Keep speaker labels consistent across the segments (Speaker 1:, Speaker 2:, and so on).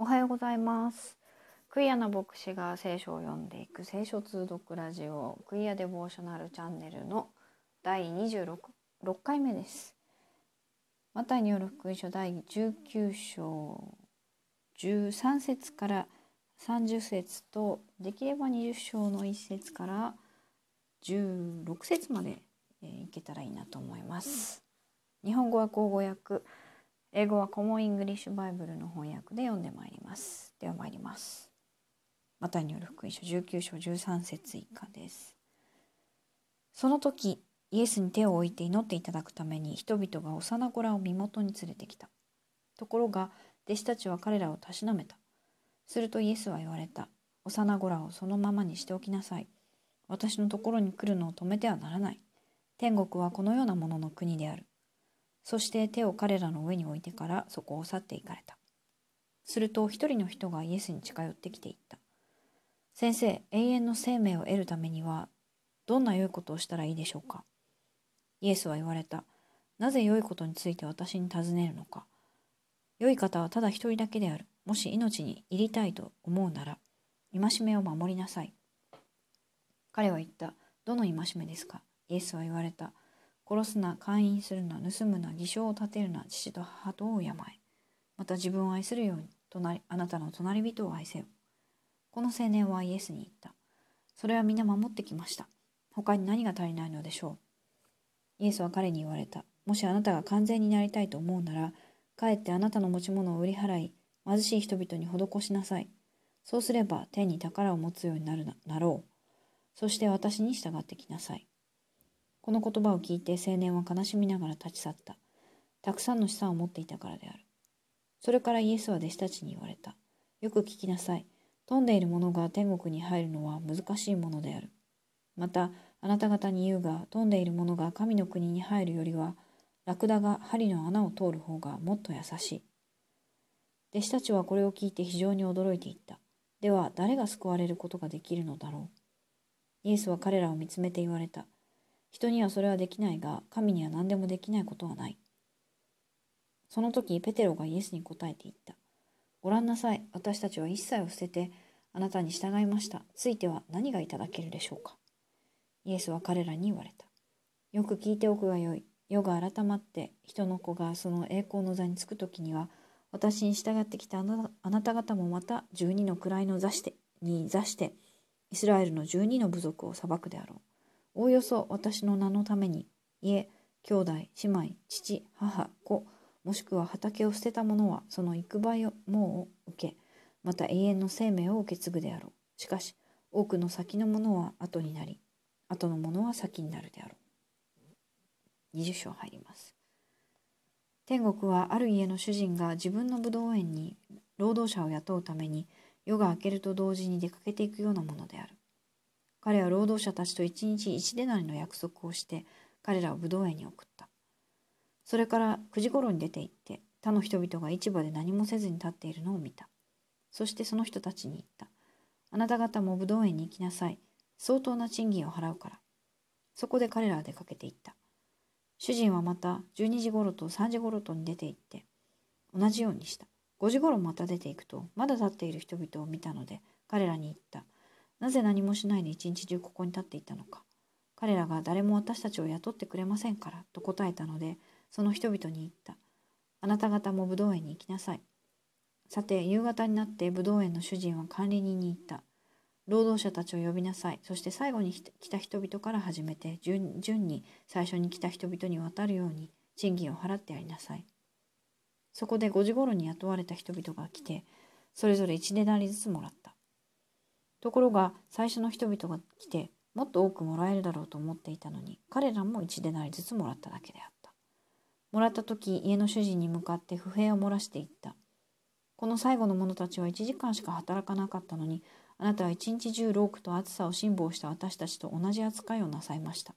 Speaker 1: おはようございます。クイアな牧師が聖書を読んでいく聖書通読ラジオクイアデボーショナルチャンネルの第26回目です。マタイによる福音書第19章13節から30節とできれば20章の1節から16節まで、えーいけたらいいなと思います。日本語は口語訳英語はコモンイングリッシュバイブルの翻訳で読んでまいります。では参ります。マタイによる福音書19章13節以下です。その時、イエスに手を置いて祈っていただくために人々が幼子らを身元に連れてきた。ところが、弟子たちは彼らをたしなめた。するとイエスは言われた。幼子らをそのままにしておきなさい。私のところに来るのを止めてはならない。天国はこのようなものの国である。そして手を彼らの上に置いてからそこを去っていかれた。すると一人の人がイエスに近寄ってきて言った。先生、永遠の生命を得るためにはどんな良いことをしたらいいでしょうか？イエスは言われた。なぜ良いことについて私に尋ねるのか？良い方はただ一人だけである。もし命に入りたいと思うなら、戒めを守りなさい。彼は言った。どの戒めですか？イエスは言われた。殺すな、勧誘するな、盗むな、偽証を立てるな、父と母とを病え。また自分を愛するように、隣あなたの隣人を愛せよ。この青年はイエスに言った。それは皆守ってきました。他に何が足りないのでしょう。イエスは彼に言われた。もしあなたが完全になりたいと思うなら、かえってあなたの持ち物を売り払い、貧しい人々に施しなさい。そうすれば天に宝を持つようになるななろう。そして私に従ってきなさい。この言葉を聞いて青年は悲しみながら立ち去った。たくさんの資産を持っていたからである。それからイエスは弟子たちに言われた。よく聞きなさい。富んでいる者が天国に入るのは難しいものである。また、あなた方に言うが、富んでいる者が神の国に入るよりは、ラクダが針の穴を通る方がもっと優しい。弟子たちはこれを聞いて非常に驚いていった。では、誰が救われることができるのだろう。イエスは彼らを見つめて言われた。人にはそれはできないが、神には何でもできないことはない。その時、ペテロがイエスに答えて言った。ご覧なさい。私たちは一切を捨てて、あなたに従いました。ついては何がいただけるでしょうか。イエスは彼らに言われた。よく聞いておくがよい。世が改まって、人の子がその栄光の座につく時には、私に従ってきたあなあなた方もまた十二の位の座してに座して、イスラエルの十二の部族を裁くであろう。おおよそ私の名のために家、兄弟、姉妹、父、母、子、もしくは畑を捨てた者はその幾倍をもう受け、また永遠の生命を受け継ぐであろう。しかし、多くの先の者は後になり、後の者は先になるであろう。20章入ります。天国はある家の主人が自分の武道園に労働者を雇うために夜が明けると同時に出かけていくようなものである。彼は労働者たちと一日一デナリの約束をして彼らを武道園に送った。それから9時頃に出て行って他の人々が市場で何もせずに立っているのを見た。そしてその人たちに言った。あなた方も武道園に行きなさい。相当な賃金を払うから。そこで彼らは出かけて行った。主人はまた12時頃と3時頃とに出て行って同じようにした。5時頃また出て行くとまだ立っている人々を見たので彼らに言った。なぜ何もしないで一日中ここに立っていたのか。彼らが誰も私たちを雇ってくれませんからと答えたので、その人々に言った。あなた方も武道園に行きなさい。さて、夕方になって武道園の主人は管理人に言った。労働者たちを呼びなさい。そして最後に来た人々から始めて、順に最初に来た人々に渡るように賃金を払ってやりなさい。そこで5時頃に雇われた人々が来て、それぞれ1デナリずつもらった。ところが最初の人々が来てもっと多くもらえるだろうと思っていたのに彼らも1デナリずつもらっただけであった。もらった時家の主人に向かって不平を漏らしていった。この最後の者たちは1時間しか働かなかったのにあなたは一日中労苦と暑さを辛抱した私たちと同じ扱いをなさいました。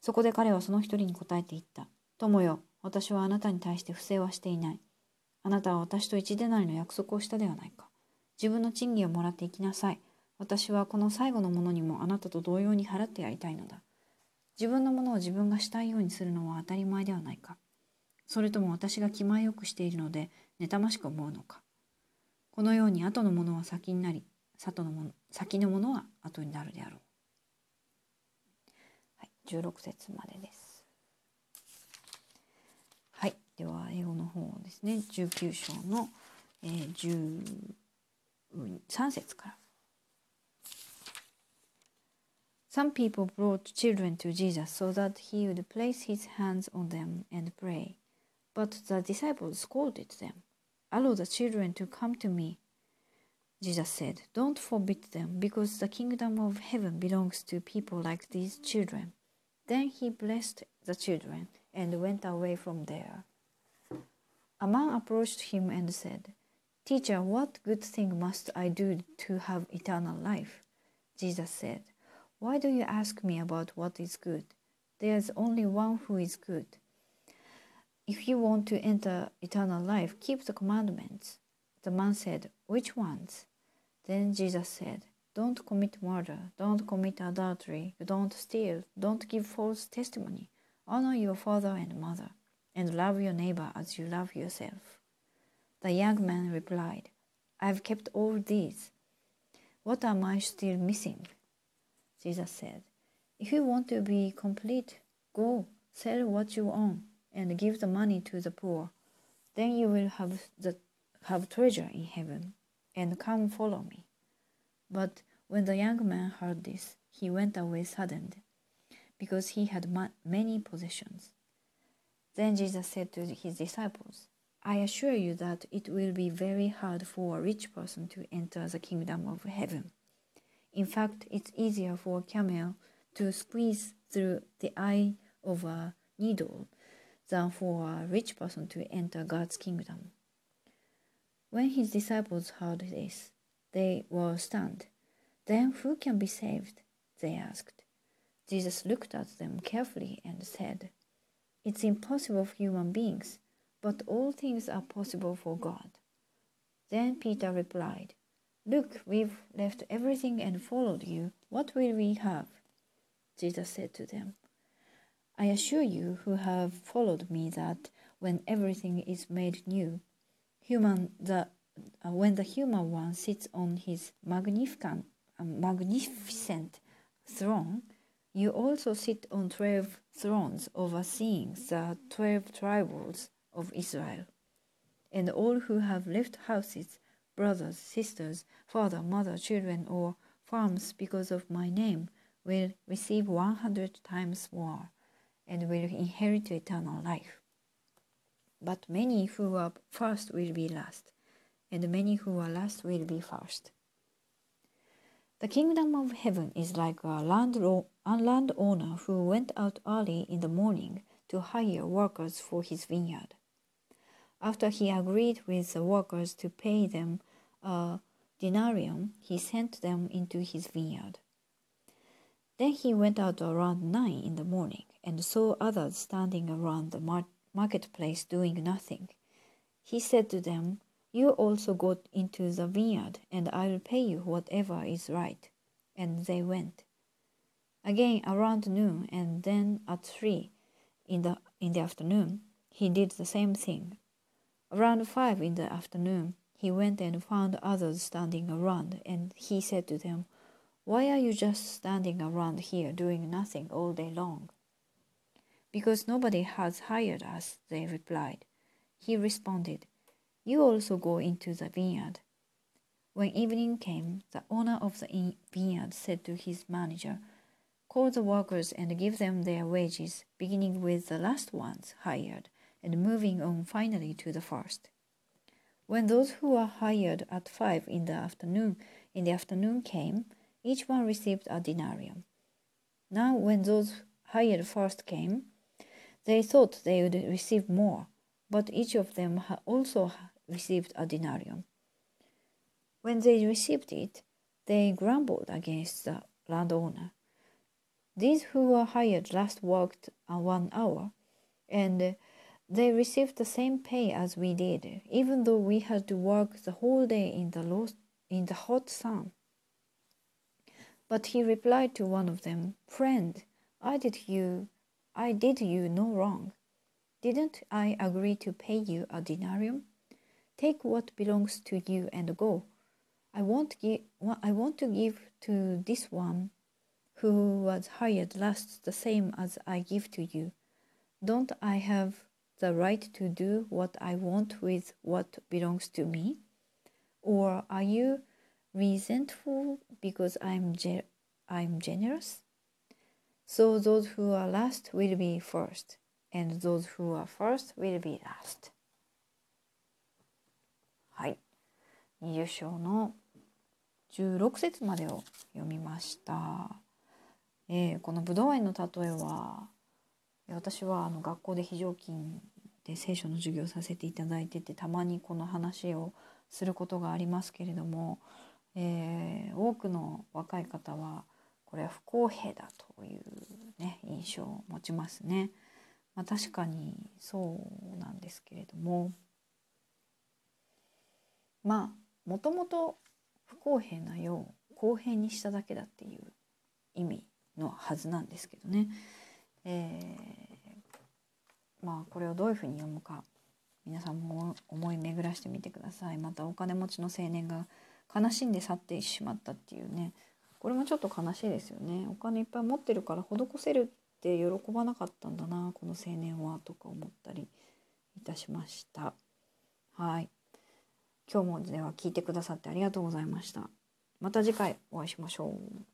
Speaker 1: そこで彼はその一人に答えて言った。友よ、私はあなたに対して不正はしていない。あなたは私と一デナリの約束をしたではないか。自分の賃金をもらっていきなさい。私はこの最後のものにもあなたと同様に払ってやりたいのだ。自分のものを自分がしたいようにするのは当たり前ではないか。それとも私が気前よくしているので妬ましく思うのかこのように後のものは先になり里のもの先のものは後になるであろう。はい、16節までです。はい、では英語の方ですね19章の、えー、13節から。Some people brought children to Jesus so that he would place his hands on them and pray. But the disciples scolded them. Allow the children to come to me. Jesus said, Don't forbid them, because the kingdom of heaven belongs to people like these children. Then he blessed the children and went away from there. A man approached him and said, Teacher, what good thing must I do to have eternal life? Jesus said, why do you ask me about what is good? There is only one who is good. If you want to enter eternal life, keep the commandments. The man said, Which ones? Then Jesus said, Don't commit murder, don't commit adultery, don't steal, don't give false testimony, honor your father and mother, and love your neighbor as you love yourself. The young man replied, I have kept all these. What am I still missing? Jesus said, If you want to be complete, go, sell what you own, and give the money to the poor. Then you will have, the, have treasure in heaven, and come follow me. But when the young man heard this, he went away saddened, because he had ma- many possessions. Then Jesus said to his disciples, I assure you that it will be very hard for a rich person to enter the kingdom of heaven. In fact, it's easier for a camel to squeeze through the eye of a needle than for a rich person to enter God's kingdom. When his disciples heard this, they were stunned. Then who can be saved? They asked. Jesus looked at them carefully and said, It's impossible for human beings, but all things are possible for God. Then Peter replied, Look, we've left everything and followed you. What will we have? Jesus said to them, I assure you who have followed me that when everything is made new, human the uh, when the human one sits on his magnificent uh, magnificent throne, you also sit on twelve thrones overseeing the twelve tribes of Israel. And all who have left houses brothers, sisters, father, mother, children, or farms because of my name will receive 100 times more and will inherit eternal life. But many who are first will be last, and many who are last will be first. The kingdom of heaven is like a land landowner who went out early in the morning to hire workers for his vineyard. After he agreed with the workers to pay them a denarium, he sent them into his vineyard. Then he went out around nine in the morning and saw others standing around the mar- marketplace doing nothing. He said to them, You also go into the vineyard, and I will pay you whatever is right. And they went. Again around noon, and then at three in the in the afternoon, he did the same thing. Around five in the afternoon, he went and found others standing around, and he said to them, Why are you just standing around here doing nothing all day long? Because nobody has hired us, they replied. He responded, You also go into the vineyard. When evening came, the owner of the vineyard said to his manager, Call the workers and give them their wages, beginning with the last ones hired and moving on finally to the first. When those who were hired at five in the afternoon in the afternoon came, each one received a denarium. Now when those hired first came, they thought they would receive more, but each of them also received a denarium. When they received it, they grumbled against the landowner. These who were hired last worked one hour, and they received the same pay as we did, even though we had to work the whole day in the, low, in the hot sun. But he replied to one of them, Friend, I did you I did you no wrong. Didn't I agree to pay you a denarium? Take what belongs to you and go. I won't give I want to give to this one who was hired last the same as I give to you. Don't I have the right to do what I want with what belongs to me? Or are you resentful because I'm ge- I'm generous? So those who are last will be first, and those who are first will be last. はい。20章の16節までを読みました。えーこの武道園の例えは私はあの学校で非常勤で聖書の授業させていただいててたまにこの話をすることがありますけれども、えー多くの若い方はこれは不公平だという、ね、印象を持ちますね。まあ、確かにそうなんですけれどもまあもともと不公平な世を公平にしただけだっていう意味のはずなんですけどね。えーまあこれをどういうふうに読むか皆さんも思い巡らしてみてください。またお金持ちの青年が悲しんで去ってしまったっていうね。これもちょっと悲しいですよね。お金いっぱい持ってるから施せるって喜ばなかったんだなこの青年はとか思ったりいたしました。はい。今日もでは聞いてくださってありがとうございました。また次回お会いしましょう。